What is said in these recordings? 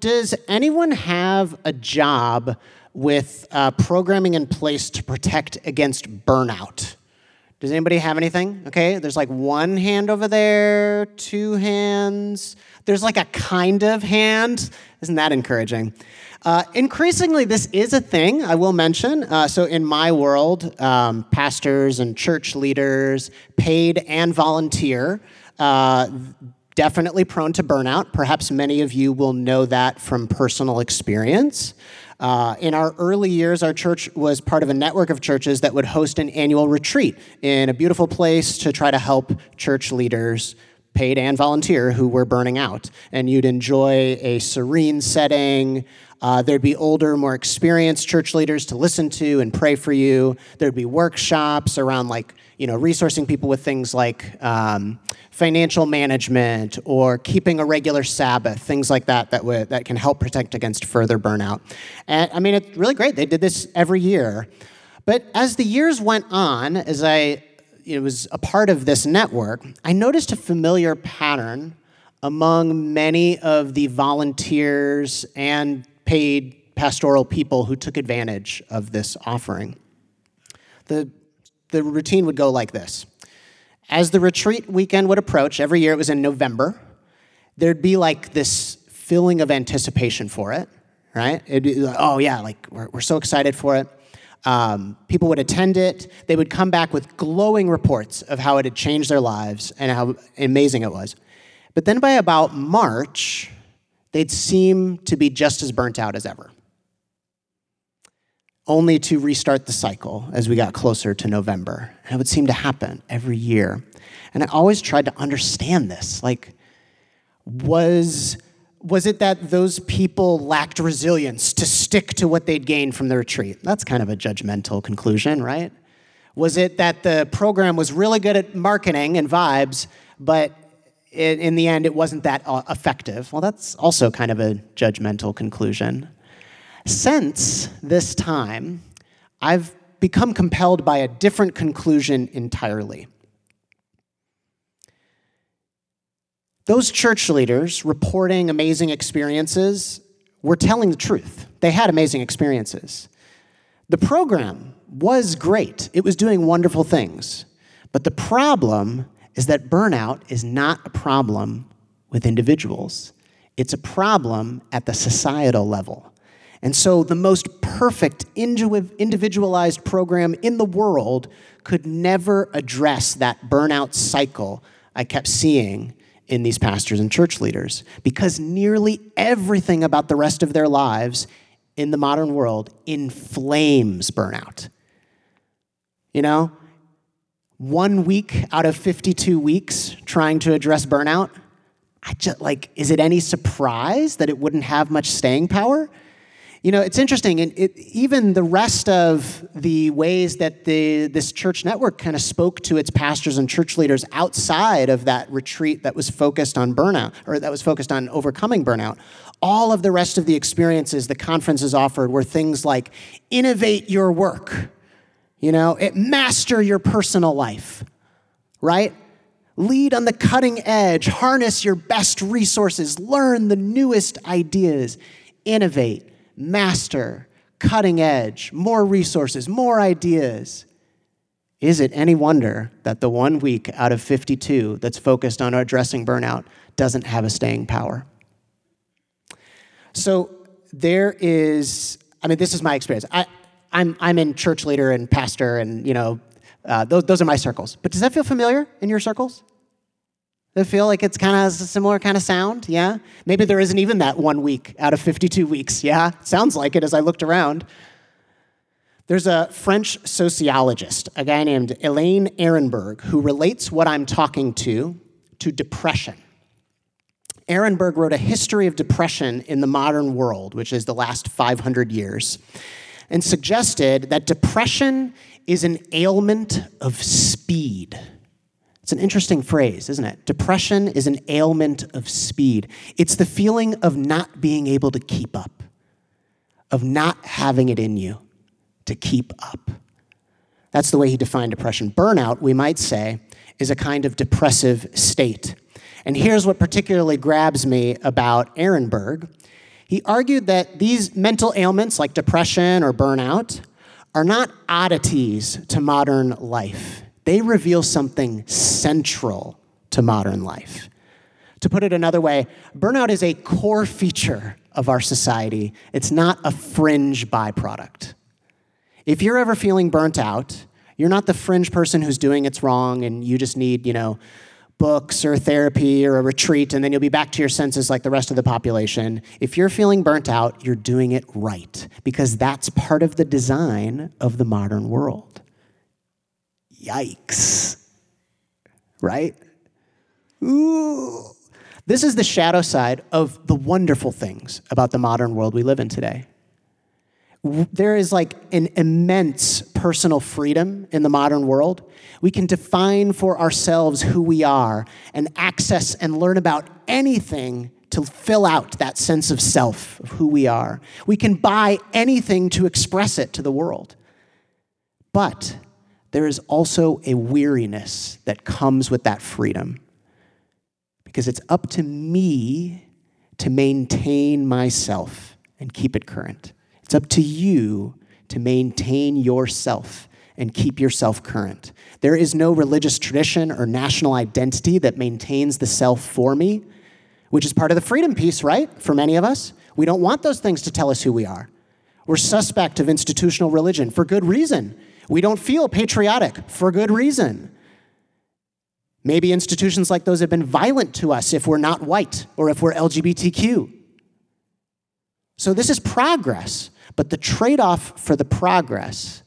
does anyone have a job with uh, programming in place to protect against burnout? Does anybody have anything? Okay, there's like one hand over there, two hands. There's like a kind of hand. Isn't that encouraging? Uh, increasingly, this is a thing, I will mention. Uh, so, in my world, um, pastors and church leaders, paid and volunteer, uh, definitely prone to burnout. Perhaps many of you will know that from personal experience. Uh, in our early years, our church was part of a network of churches that would host an annual retreat in a beautiful place to try to help church leaders, paid and volunteer, who were burning out. And you'd enjoy a serene setting. Uh, there'd be older, more experienced church leaders to listen to and pray for you. There'd be workshops around like you know, resourcing people with things like um, financial management or keeping a regular Sabbath, things like that that, w- that can help protect against further burnout. And I mean, it's really great. They did this every year. But as the years went on, as I it was a part of this network, I noticed a familiar pattern among many of the volunteers and paid pastoral people who took advantage of this offering. The the routine would go like this. As the retreat weekend would approach, every year it was in November, there'd be like this feeling of anticipation for it, right? It'd be like, oh yeah, like we're, we're so excited for it. Um, people would attend it. They would come back with glowing reports of how it had changed their lives and how amazing it was. But then by about March, they'd seem to be just as burnt out as ever only to restart the cycle as we got closer to November. And it would seem to happen every year. And I always tried to understand this. Like, was, was it that those people lacked resilience to stick to what they'd gained from the retreat? That's kind of a judgmental conclusion, right? Was it that the program was really good at marketing and vibes, but in the end it wasn't that uh, effective? Well, that's also kind of a judgmental conclusion. Since this time, I've become compelled by a different conclusion entirely. Those church leaders reporting amazing experiences were telling the truth. They had amazing experiences. The program was great, it was doing wonderful things. But the problem is that burnout is not a problem with individuals, it's a problem at the societal level. And so, the most perfect individualized program in the world could never address that burnout cycle I kept seeing in these pastors and church leaders because nearly everything about the rest of their lives in the modern world inflames burnout. You know, one week out of 52 weeks trying to address burnout, I just like, is it any surprise that it wouldn't have much staying power? You know, it's interesting, and it, even the rest of the ways that the, this church network kind of spoke to its pastors and church leaders outside of that retreat that was focused on burnout, or that was focused on overcoming burnout, all of the rest of the experiences the conferences offered were things like innovate your work, you know, it, master your personal life, right? Lead on the cutting edge, harness your best resources, learn the newest ideas, innovate master, cutting edge, more resources, more ideas. Is it any wonder that the one week out of 52 that's focused on addressing burnout doesn't have a staying power? So there is, I mean, this is my experience. I, I'm, I'm in church leader and pastor, and, you know, uh, those, those are my circles. But does that feel familiar in your circles? It feel like it's kind of a similar kind of sound? Yeah? Maybe there isn't even that one week out of 52 weeks. Yeah? Sounds like it as I looked around. There's a French sociologist, a guy named Alain Ehrenberg, who relates what I'm talking to to depression. Ehrenberg wrote a history of depression in the modern world, which is the last 500 years, and suggested that depression is an ailment of speed. It's an interesting phrase, isn't it? Depression is an ailment of speed. It's the feeling of not being able to keep up, of not having it in you to keep up. That's the way he defined depression. Burnout, we might say, is a kind of depressive state. And here's what particularly grabs me about Ehrenberg. He argued that these mental ailments, like depression or burnout, are not oddities to modern life. They reveal something central to modern life. To put it another way, burnout is a core feature of our society, it's not a fringe byproduct. If you're ever feeling burnt out, you're not the fringe person who's doing it's wrong and you just need, you know, books or therapy or a retreat and then you'll be back to your senses like the rest of the population. If you're feeling burnt out, you're doing it right because that's part of the design of the modern world. Yikes. Right? Ooh. This is the shadow side of the wonderful things about the modern world we live in today. There is like an immense personal freedom in the modern world. We can define for ourselves who we are and access and learn about anything to fill out that sense of self, of who we are. We can buy anything to express it to the world. But there is also a weariness that comes with that freedom because it's up to me to maintain myself and keep it current. It's up to you to maintain yourself and keep yourself current. There is no religious tradition or national identity that maintains the self for me, which is part of the freedom piece, right? For many of us. We don't want those things to tell us who we are. We're suspect of institutional religion for good reason. We don't feel patriotic for good reason. Maybe institutions like those have been violent to us if we're not white or if we're LGBTQ. So this is progress, but the trade off for the progress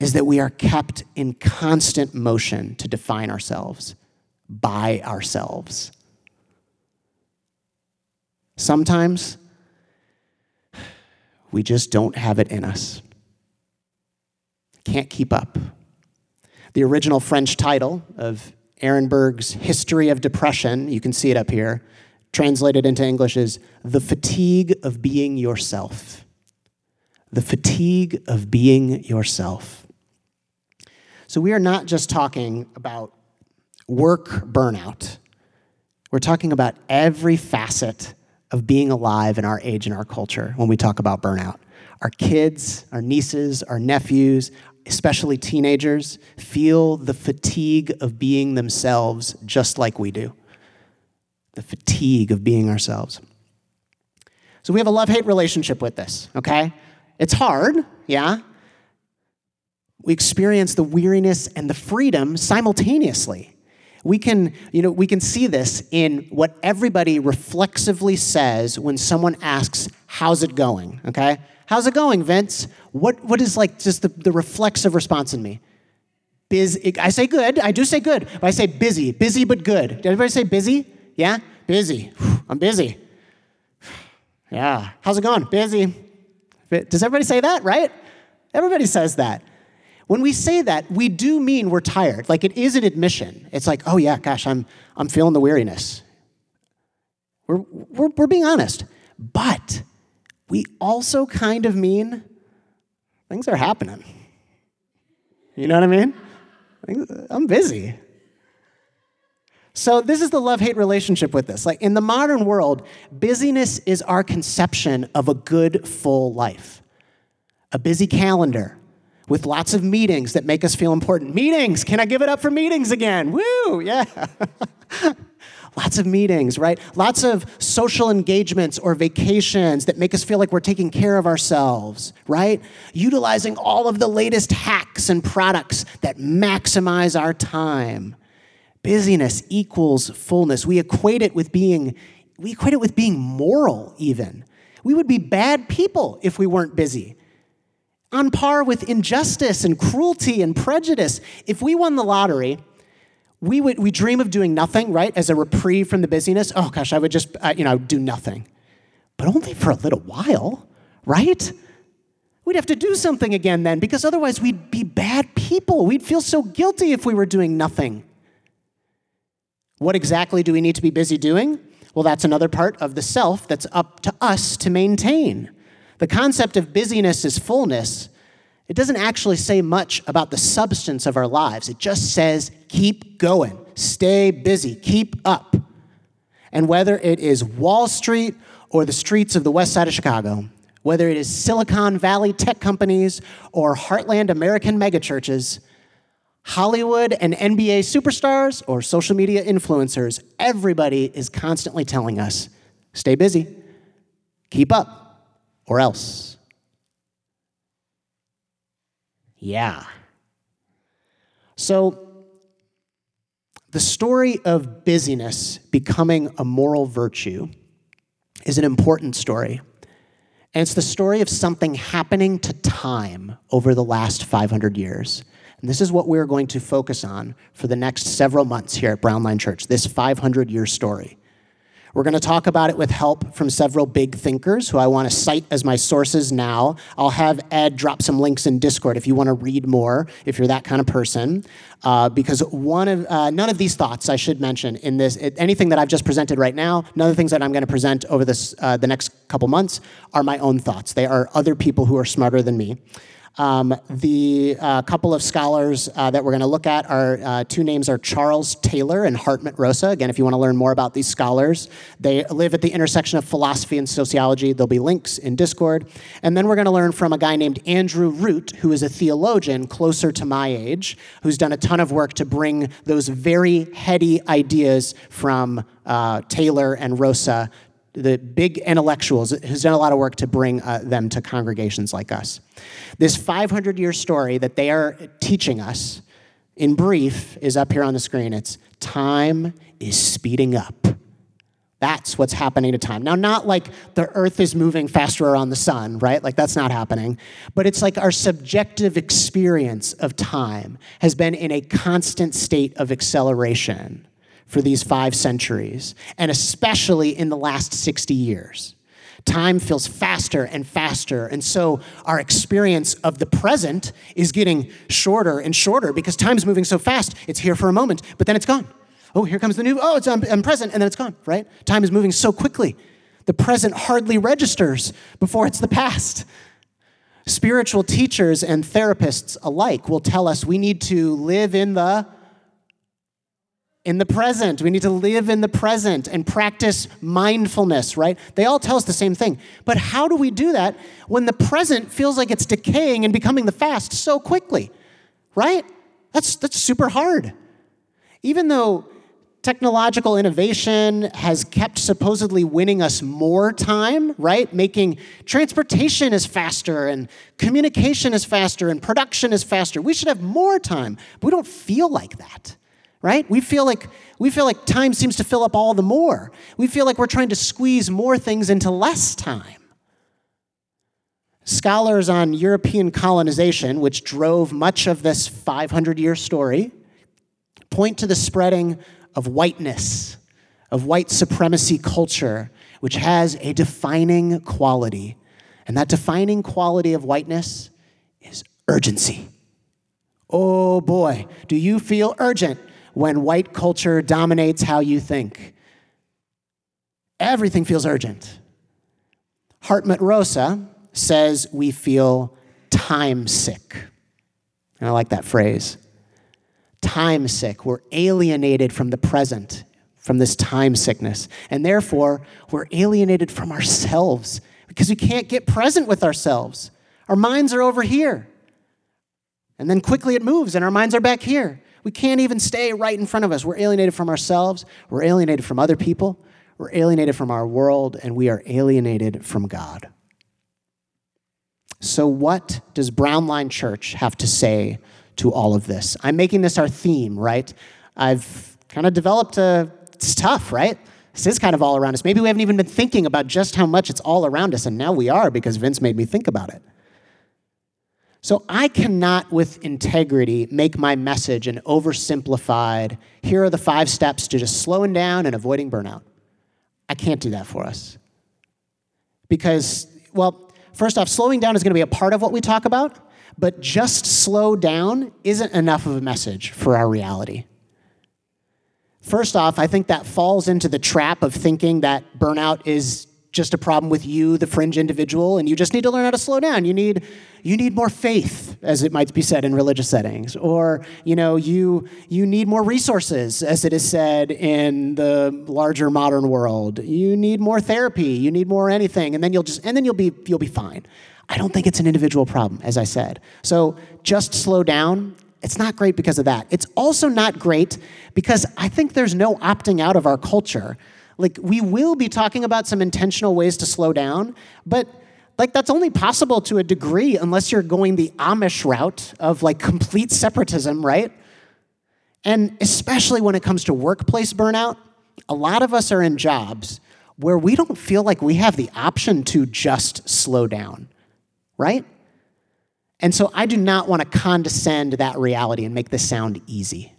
is that we are kept in constant motion to define ourselves by ourselves. Sometimes we just don't have it in us, can't keep up. The original French title of Ehrenberg's History of Depression, you can see it up here, translated into English is The Fatigue of Being Yourself. The Fatigue of Being Yourself. So, we are not just talking about work burnout, we're talking about every facet of being alive in our age and our culture when we talk about burnout. Our kids, our nieces, our nephews, especially teenagers, feel the fatigue of being themselves just like we do. The fatigue of being ourselves. So we have a love hate relationship with this, okay? It's hard, yeah? We experience the weariness and the freedom simultaneously. We can, you know, we can see this in what everybody reflexively says when someone asks, How's it going? Okay? How's it going, Vince? What, what is like just the, the reflexive response in me? Busy. I say good. I do say good. But I say busy. Busy but good. Did everybody say busy? Yeah? Busy. I'm busy. Yeah. How's it going? Busy. Does everybody say that, right? Everybody says that. When we say that, we do mean we're tired. Like it is an admission. It's like, oh yeah, gosh, I'm, I'm feeling the weariness. We're, we're, we're being honest. But we also kind of mean things are happening. You know what I mean? I'm busy. So, this is the love hate relationship with this. Like, in the modern world, busyness is our conception of a good, full life. A busy calendar with lots of meetings that make us feel important. Meetings! Can I give it up for meetings again? Woo! Yeah. Lots of meetings, right? Lots of social engagements or vacations that make us feel like we're taking care of ourselves, right? Utilizing all of the latest hacks and products that maximize our time. Busyness equals fullness. We equate it with being we equate it with being moral even. We would be bad people if we weren't busy. On par with injustice and cruelty and prejudice. If we won the lottery, we would we dream of doing nothing, right? As a reprieve from the busyness. Oh gosh, I would just uh, you know do nothing, but only for a little while, right? We'd have to do something again then, because otherwise we'd be bad people. We'd feel so guilty if we were doing nothing. What exactly do we need to be busy doing? Well, that's another part of the self that's up to us to maintain. The concept of busyness is fullness it doesn't actually say much about the substance of our lives. It just says, keep going, stay busy, keep up. And whether it is Wall Street or the streets of the west side of Chicago, whether it is Silicon Valley tech companies or heartland American megachurches, Hollywood and NBA superstars or social media influencers, everybody is constantly telling us stay busy, keep up, or else. Yeah. So, the story of busyness becoming a moral virtue is an important story. And it's the story of something happening to time over the last 500 years. And this is what we're going to focus on for the next several months here at Brownline Church this 500 year story. We're going to talk about it with help from several big thinkers who I want to cite as my sources now. I'll have Ed drop some links in Discord if you want to read more, if you're that kind of person. Uh, because one of uh, none of these thoughts I should mention in this anything that I've just presented right now, none of the things that I'm going to present over this uh, the next couple months are my own thoughts. They are other people who are smarter than me. Um, the uh, couple of scholars uh, that we're going to look at are uh, two names are Charles Taylor and Hartmut Rosa. Again, if you want to learn more about these scholars, they live at the intersection of philosophy and sociology. There'll be links in Discord. And then we're going to learn from a guy named Andrew Root, who is a theologian closer to my age, who's done a ton of work to bring those very heady ideas from uh, Taylor and Rosa the big intellectuals, who's done a lot of work to bring uh, them to congregations like us. This 500 year story that they are teaching us, in brief, is up here on the screen. It's time is speeding up. That's what's happening to time. Now, not like the earth is moving faster around the sun, right? Like that's not happening. But it's like our subjective experience of time has been in a constant state of acceleration for these five centuries, and especially in the last 60 years. Time feels faster and faster, and so our experience of the present is getting shorter and shorter because time's moving so fast. It's here for a moment, but then it's gone. Oh, here comes the new, oh, it's, um, I'm, I'm present, and then it's gone, right? Time is moving so quickly. The present hardly registers before it's the past. Spiritual teachers and therapists alike will tell us we need to live in the in the present. We need to live in the present and practice mindfulness, right? They all tell us the same thing. But how do we do that when the present feels like it's decaying and becoming the fast so quickly, right? That's, that's super hard. Even though technological innovation has kept supposedly winning us more time, right? Making transportation is faster and communication is faster and production is faster. We should have more time, but we don't feel like that right? We feel like we feel like time seems to fill up all the more. We feel like we're trying to squeeze more things into less time. Scholars on European colonization, which drove much of this 500 year story, point to the spreading of whiteness, of white supremacy culture, which has a defining quality. And that defining quality of whiteness is urgency. Oh boy, do you feel urgent when white culture dominates how you think. Everything feels urgent. Hartmut Rosa says we feel time sick. And I like that phrase. Time sick. We're alienated from the present, from this time sickness. And therefore, we're alienated from ourselves because we can't get present with ourselves. Our minds are over here. And then quickly it moves, and our minds are back here. We can't even stay right in front of us. We're alienated from ourselves, we're alienated from other people, we're alienated from our world, and we are alienated from God. So, what does Brownline Church have to say to all of this? I'm making this our theme, right? I've kind of developed a, it's tough, right? This is kind of all around us. Maybe we haven't even been thinking about just how much it's all around us, and now we are because Vince made me think about it. So I cannot, with integrity, make my message an oversimplified, here are the five steps to just slowing down and avoiding burnout. I can't do that for us. Because, well, first off, slowing down is going to be a part of what we talk about, but just slow down isn't enough of a message for our reality. First off, I think that falls into the trap of thinking that burnout is just a problem with you, the fringe individual, and you just need to learn how to slow down. You need, you need more faith, as it might be said in religious settings, or you know, you you need more resources, as it is said in the larger modern world. You need more therapy. You need more anything, and then you'll just and then you'll be you'll be fine. I don't think it's an individual problem, as I said. So just slow down. It's not great because of that. It's also not great because I think there's no opting out of our culture like, we will be talking about some intentional ways to slow down, but like that's only possible to a degree unless you're going the Amish route of like complete separatism, right? And especially when it comes to workplace burnout, a lot of us are in jobs where we don't feel like we have the option to just slow down, right? And so I do not want to condescend that reality and make this sound easy.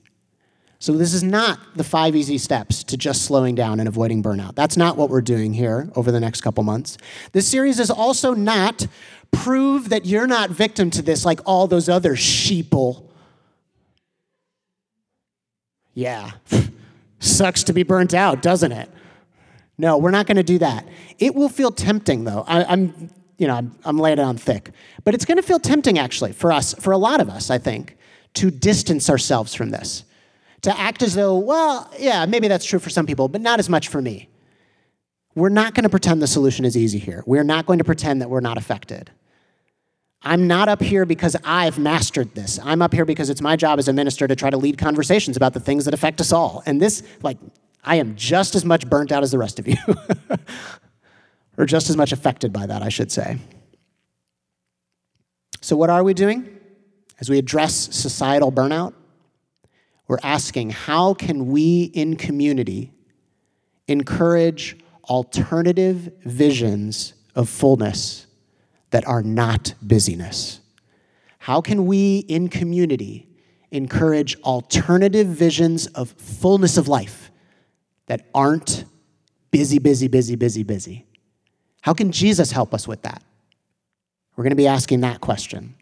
So, this is not the five easy steps to just slowing down and avoiding burnout. That's not what we're doing here over the next couple months. This series is also not prove that you're not victim to this like all those other sheeple. Yeah, sucks to be burnt out, doesn't it? No, we're not going to do that. It will feel tempting, though. I, am you know, I'm, I'm laying it on thick, but it's going to feel tempting actually for us, for a lot of us, I think, to distance ourselves from this to act as though, well, yeah, maybe that's true for some people, but not as much for me. We're not going to pretend the solution is easy here. We're not going to pretend that we're not affected. I'm not up here because I've mastered this. I'm up here because it's my job as a minister to try to lead conversations about the things that affect us all. And this, like, I am just as much burnt out as the rest of you, or just as much affected by that, I should say. So, what are we doing as we address societal burnout? We're asking how can we in community encourage alternative visions of fullness that are not busyness? How can we in community encourage alternative visions of fullness of life that aren't busy, busy, busy, busy, busy? How can Jesus help us with that? We're going to be asking that question.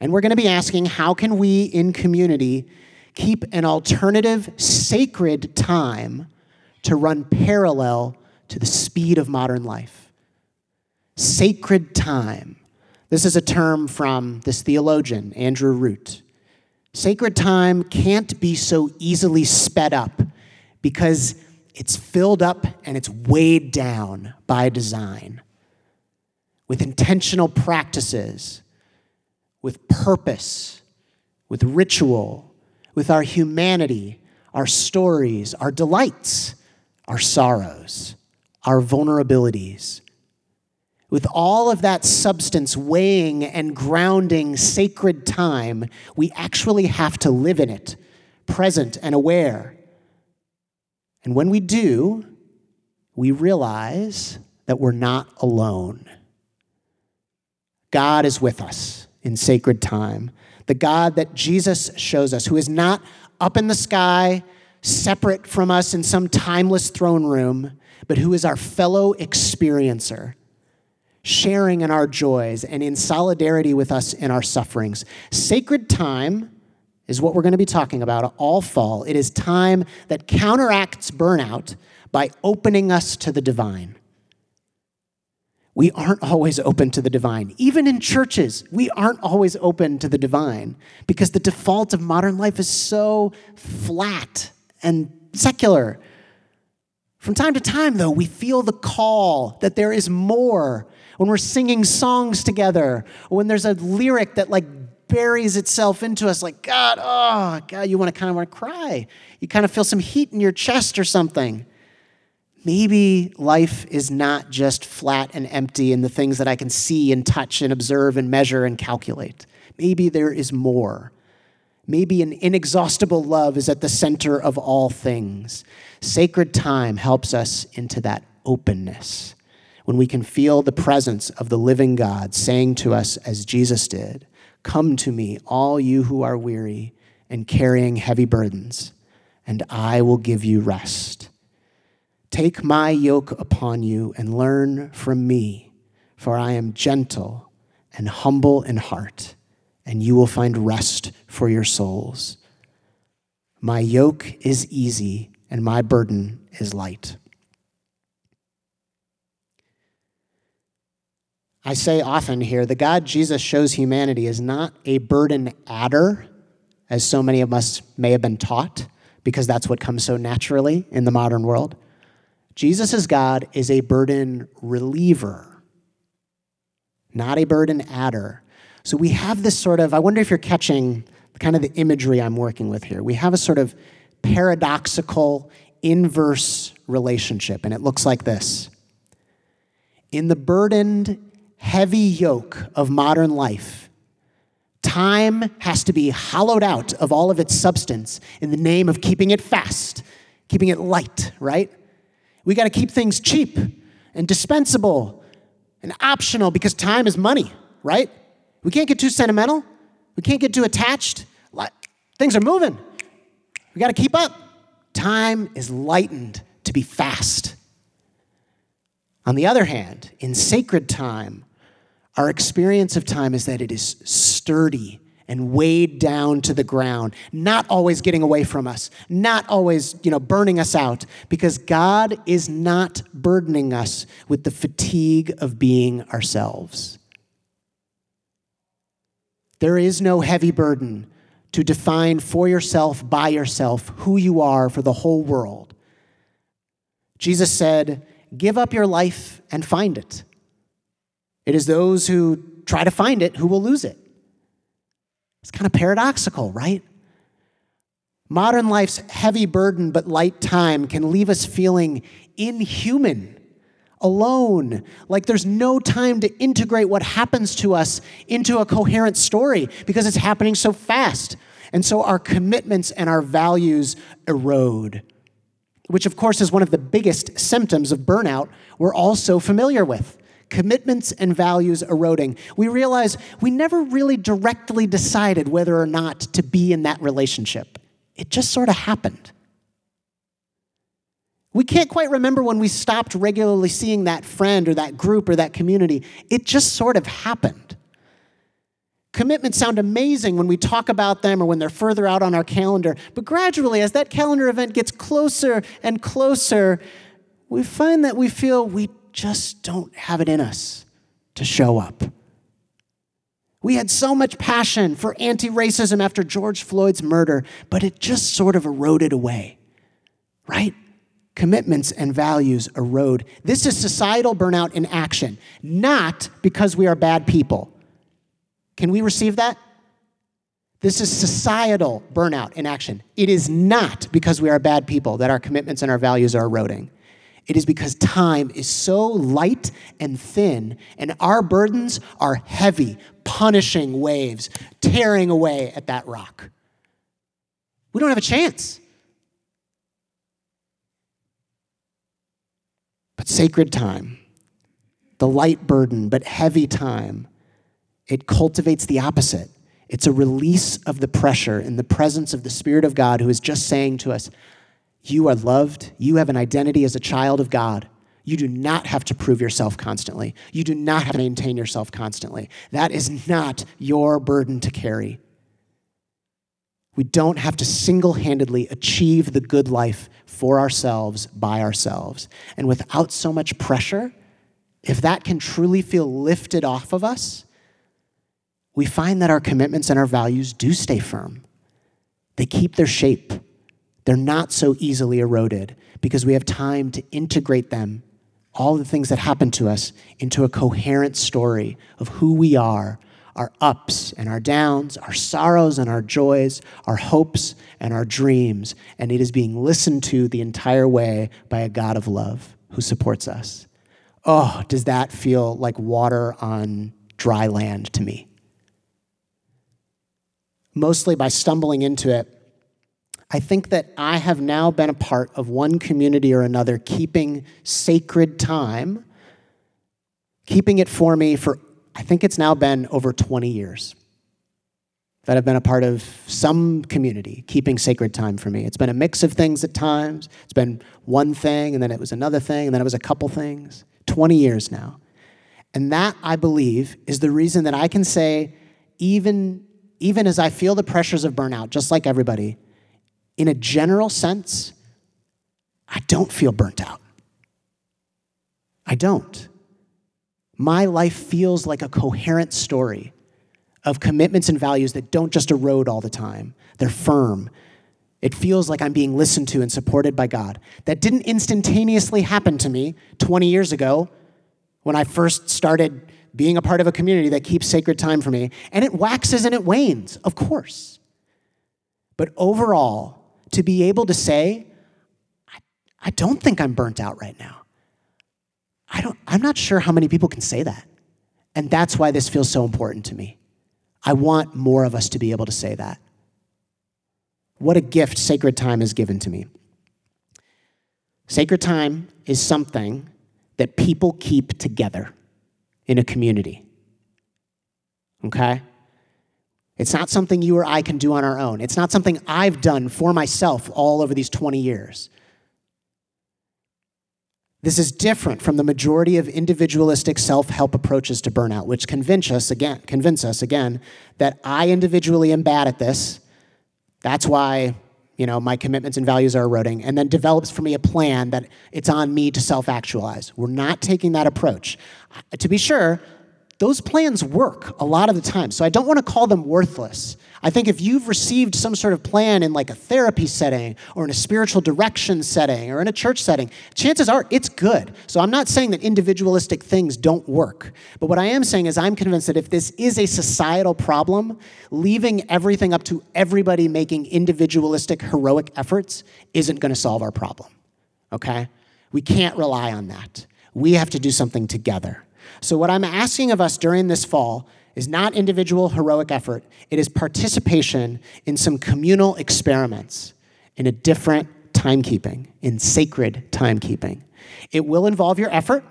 And we're going to be asking how can we in community keep an alternative sacred time to run parallel to the speed of modern life? Sacred time. This is a term from this theologian, Andrew Root. Sacred time can't be so easily sped up because it's filled up and it's weighed down by design with intentional practices with purpose, with ritual, with our humanity, our stories, our delights, our sorrows, our vulnerabilities. With all of that substance weighing and grounding sacred time, we actually have to live in it, present and aware. And when we do, we realize that we're not alone. God is with us in sacred time. The God that Jesus shows us, who is not up in the sky, separate from us in some timeless throne room, but who is our fellow experiencer, sharing in our joys and in solidarity with us in our sufferings. Sacred time is what we're going to be talking about all fall. It is time that counteracts burnout by opening us to the divine we aren't always open to the divine. Even in churches, we aren't always open to the divine because the default of modern life is so flat and secular. From time to time, though, we feel the call that there is more. When we're singing songs together, or when there's a lyric that like buries itself into us, like, God, oh, God, you want to kind of want to cry. You kind of feel some heat in your chest or something maybe life is not just flat and empty in the things that I can see and touch and observe and measure and calculate. Maybe there is more. Maybe an inexhaustible love is at the center of all things. Sacred time helps us into that openness when we can feel the presence of the living God saying to us, as Jesus did, Come to me, all you who are weary and carrying heavy burdens, and I will give you rest. Take my yoke upon you and learn from me, for I am gentle and humble in heart, and you will find rest for your souls. My yoke is easy and my burden is light. I say often here the God Jesus shows humanity is not a burden adder, as so many of us may have been taught, because that's what comes so naturally in the modern world. Jesus' as God is a burden reliever, not a burden adder. So we have this sort of, I wonder if you're catching kind of the imagery I'm working with here. We have a sort of paradoxical, inverse relationship, and it looks like this. In the burdened, heavy yoke of modern life, time has to be hollowed out of all of its substance in the name of keeping it fast, keeping it light, right? We got to keep things cheap and dispensable and optional because time is money, right? We can't get too sentimental. We can't get too attached. Things are moving. We got to keep up. Time is lightened to be fast. On the other hand, in sacred time, our experience of time is that it is sturdy and weighed down to the ground, not always getting away from us, not always, you know, burning us out, because God is not burdening us with the fatigue of being ourselves. There is no heavy burden to define for yourself, by yourself, who you are for the whole world. Jesus said, Give up your life and find it. It is those who try to find it who will lose it. It's kind of paradoxical, right? Modern life's heavy burden but light time can leave us feeling inhuman, alone, like there's no time to integrate what happens to us into a coherent story because it's happening so fast. And so our commitments and our values erode, which, of course, is one of the biggest symptoms of burnout we're all so familiar with commitments and values eroding, we realize we never really directly decided whether or not to be in that relationship. It just sort of happened. We can't quite remember when we stopped regularly seeing that friend or that group or that community. It just sort of happened. Commitments sound amazing when we talk about them or when they're further out on our calendar, but gradually, as that calendar event gets closer and closer, we find that we feel we just don't have it in us to show up. We had so much passion for anti racism after George Floyd's murder, but it just sort of eroded away, right? Commitments and values erode. This is societal burnout in action, not because we are bad people. Can we receive that? This is societal burnout in action. It is not because we are bad people that our commitments and our values are eroding. It is because time is so light and thin, and our burdens are heavy, punishing waves tearing away at that rock. We don't have a chance. But sacred time, the light burden but heavy time, it cultivates the opposite. It's a release of the pressure in the presence of the Spirit of God who is just saying to us, you are loved. You have an identity as a child of God. You do not have to prove yourself constantly. You do not have to maintain yourself constantly. That is not your burden to carry. We don't have to single handedly achieve the good life for ourselves by ourselves. And without so much pressure, if that can truly feel lifted off of us, we find that our commitments and our values do stay firm. They keep their shape. They're not so easily eroded because we have time to integrate them, all the things that happen to us, into a coherent story of who we are our ups and our downs, our sorrows and our joys, our hopes and our dreams. And it is being listened to the entire way by a God of love who supports us. Oh, does that feel like water on dry land to me? Mostly by stumbling into it, I think that I have now been a part of one community or another keeping sacred time, keeping it for me for, I think it's now been over 20 years that I've been a part of some community keeping sacred time for me. It's been a mix of things at times. It's been one thing, and then it was another thing, and then it was a couple things. 20 years now. And that, I believe, is the reason that I can say, even, even as I feel the pressures of burnout, just like everybody, in a general sense, I don't feel burnt out. I don't. my life feels like a coherent story of commitments and values that don't just erode all the time, they're firm. It feels like I'm being listened to and supported by God. That didn't instantaneously happen to me 20 years ago when I first started being a part of a community that keeps sacred time for me. And it waxes and it wanes, of course. But overall, to be able to say, I, I don't think I'm burnt out right now. I don't, I'm not sure how many people can say that. And that's why this feels so important to me. I want more of us to be able to say that. What a gift sacred time has given to me. Sacred time is something that people keep together in a community. Okay? It's not something you or I can do on our own. It's not something I've done for myself all over these 20 years. This is different from the majority of individualistic self-help approaches to burnout, which convince us again, convince us again that I individually am bad at this. That's why, you know, my commitments and values are eroding, and then develops for me a plan that it's on me to self-actualize. We're not taking that approach. To be sure, those plans work a lot of the time. So I don't want to call them worthless. I think if you've received some sort of plan in like a therapy setting or in a spiritual direction setting or in a church setting, chances are it's good. So I'm not saying that individualistic things don't work. But what I am saying is I'm convinced that if this is a societal problem, leaving everything up to everybody making individualistic heroic efforts isn't going to solve our problem. Okay? We can't rely on that. We have to do something together. So, what I'm asking of us during this fall is not individual heroic effort, it is participation in some communal experiments in a different timekeeping, in sacred timekeeping. It will involve your effort,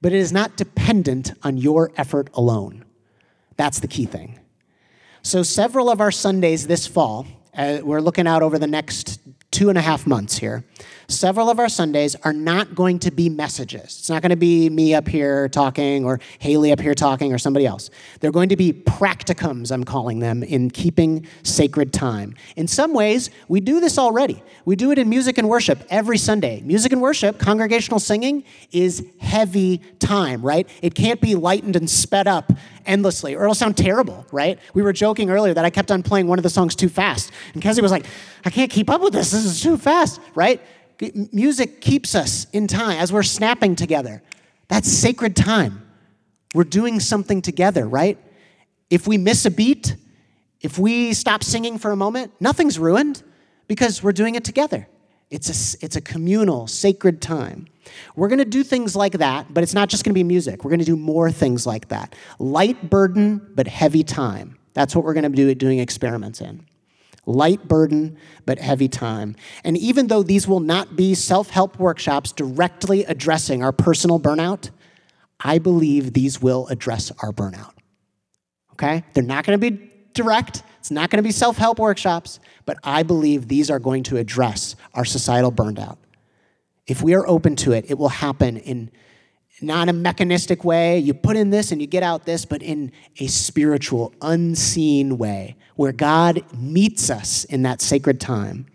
but it is not dependent on your effort alone. That's the key thing. So, several of our Sundays this fall, uh, we're looking out over the next two and a half months here, several of our Sundays are not going to be messages. It's not going to be me up here talking or Haley up here talking or somebody else. They're going to be practicums, I'm calling them, in keeping sacred time. In some ways, we do this already. We do it in music and worship every Sunday. Music and worship, congregational singing, is heavy time, right? It can't be lightened and sped up endlessly or it'll sound terrible, right? We were joking earlier that I kept on playing one of the songs too fast. And Kezzy was like, I can't keep up with this. This is too fast, right? Music keeps us in time as we're snapping together. That's sacred time. We're doing something together, right? If we miss a beat, if we stop singing for a moment, nothing's ruined because we're doing it together. It's a, it's a communal, sacred time. We're going to do things like that, but it's not just going to be music. We're going to do more things like that. Light burden, but heavy time. That's what we're going to be doing experiments in light burden, but heavy time. And even though these will not be self help workshops directly addressing our personal burnout, I believe these will address our burnout. Okay? They're not going to be direct, it's not going to be self help workshops, but I believe these are going to address our societal burnout. If we are open to it, it will happen in not a mechanistic way, you put in this and you get out this, but in a spiritual, unseen way where God meets us in that sacred time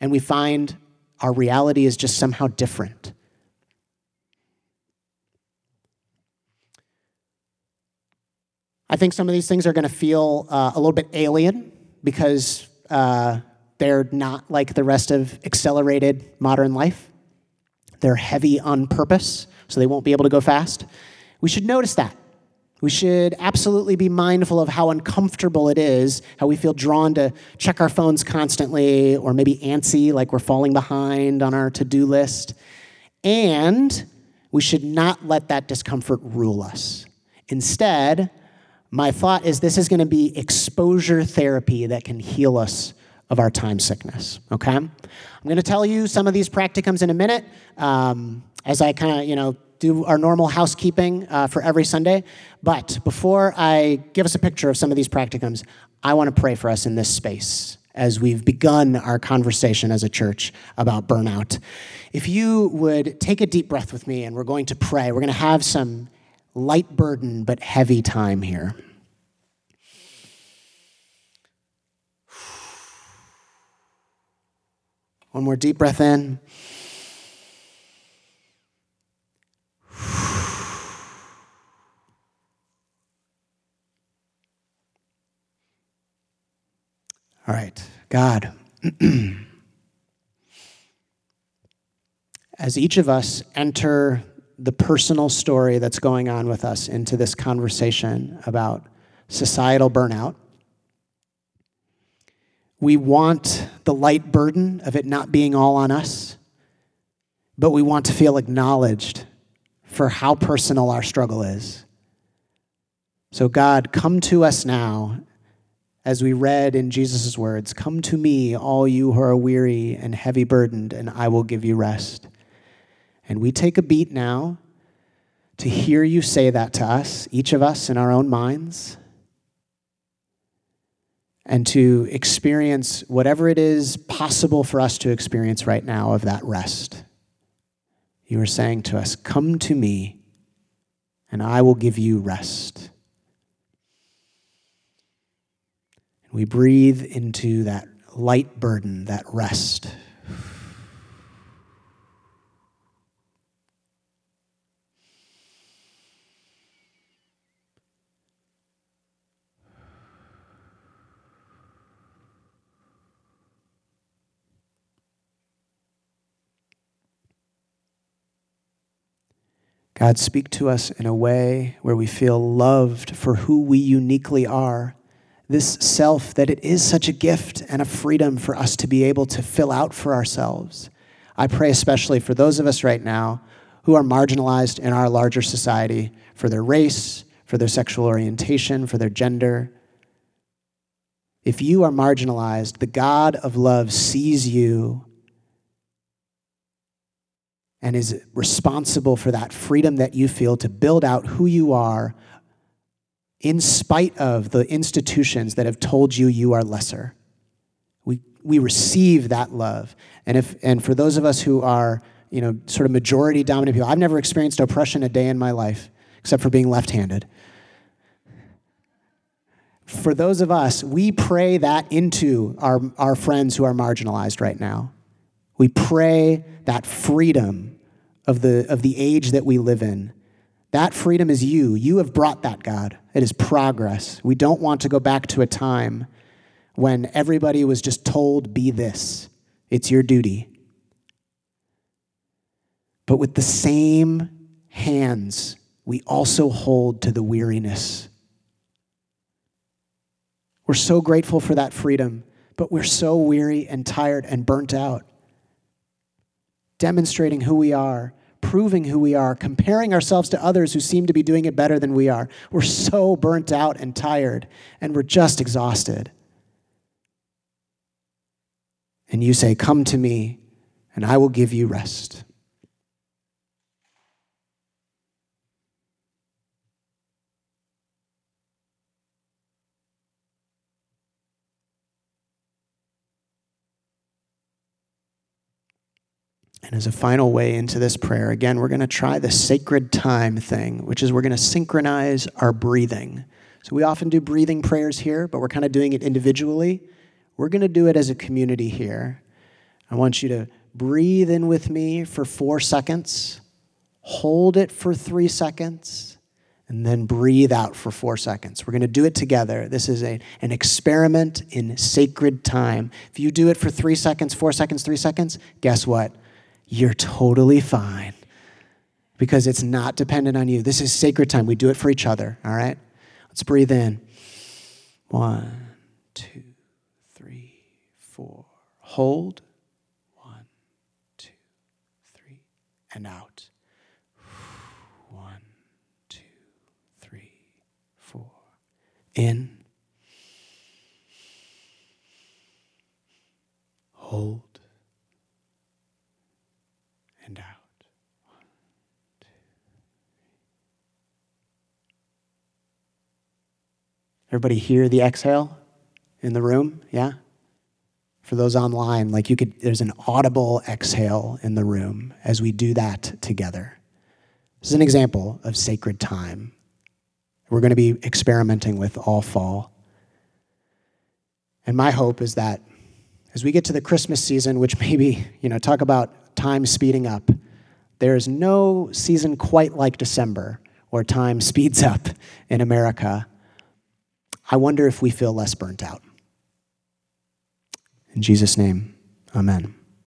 and we find our reality is just somehow different. I think some of these things are going to feel uh, a little bit alien because uh, they're not like the rest of accelerated modern life. They're heavy on purpose so they won't be able to go fast. We should notice that. We should absolutely be mindful of how uncomfortable it is, how we feel drawn to check our phones constantly, or maybe antsy, like we're falling behind on our to do list. And we should not let that discomfort rule us. Instead, my thought is this is going to be exposure therapy that can heal us of our time sickness, okay? I'm going to tell you some of these practicums in a minute. Um, as I kind of, you know, do our normal housekeeping uh, for every Sunday. But before I give us a picture of some of these practicums, I want to pray for us in this space as we've begun our conversation as a church about burnout. If you would take a deep breath with me and we're going to pray, we're going to have some light burden but heavy time here. One more deep breath in. All right, God. As each of us enter the personal story that's going on with us into this conversation about societal burnout, we want the light burden of it not being all on us, but we want to feel acknowledged for how personal our struggle is. So, God, come to us now as we read in Jesus' words Come to me, all you who are weary and heavy burdened, and I will give you rest. And we take a beat now to hear you say that to us, each of us in our own minds, and to experience whatever it is possible for us to experience right now of that rest. You are saying to us, Come to me, and I will give you rest. We breathe into that light burden, that rest. God, speak to us in a way where we feel loved for who we uniquely are. This self, that it is such a gift and a freedom for us to be able to fill out for ourselves. I pray especially for those of us right now who are marginalized in our larger society for their race, for their sexual orientation, for their gender. If you are marginalized, the God of love sees you and is responsible for that freedom that you feel to build out who you are in spite of the institutions that have told you you are lesser. We, we receive that love. And, if, and for those of us who are, you know, sort of majority dominant people, I've never experienced oppression a day in my life except for being left handed. For those of us, we pray that into our, our friends who are marginalized right now. We pray that freedom of the, of the age that we live in. That freedom is you. You have brought that, God. It is progress. We don't want to go back to a time when everybody was just told, be this. It's your duty. But with the same hands, we also hold to the weariness. We're so grateful for that freedom, but we're so weary and tired and burnt out demonstrating who we are, proving who we are, comparing ourselves to others who seem to be doing it better than we are. We're so burnt out and tired, and we're just exhausted. And you say, Come to me, and I will give you rest. And as a final way into this prayer, again, we're going to try the sacred time thing, which is we're going to synchronize our breathing. So we often do breathing prayers here, but we're kind of doing it individually. We're going to do it as a community here. I want you to breathe in with me for four seconds, hold it for three seconds, and then breathe out for four seconds. We're going to do it together. This is a, an experiment in sacred time. If you do it for three seconds, four seconds, three seconds, guess what? You're totally fine because it's not dependent on you. This is sacred time. We do it for each other, all right? Let's breathe in. One, two, three, four. Hold. One, two, three, and out. One, two, three, four. In. Hold. Everybody hear the exhale in the room? Yeah? For those online, like you could, there's an audible exhale in the room as we do that together. This is an example of sacred time. We're going to be experimenting with all fall. And my hope is that as we get to the Christmas season, which maybe, you know, talk about time speeding up, there is no season quite like December where time speeds up in America I wonder if we feel less burnt out. In Jesus' name, amen.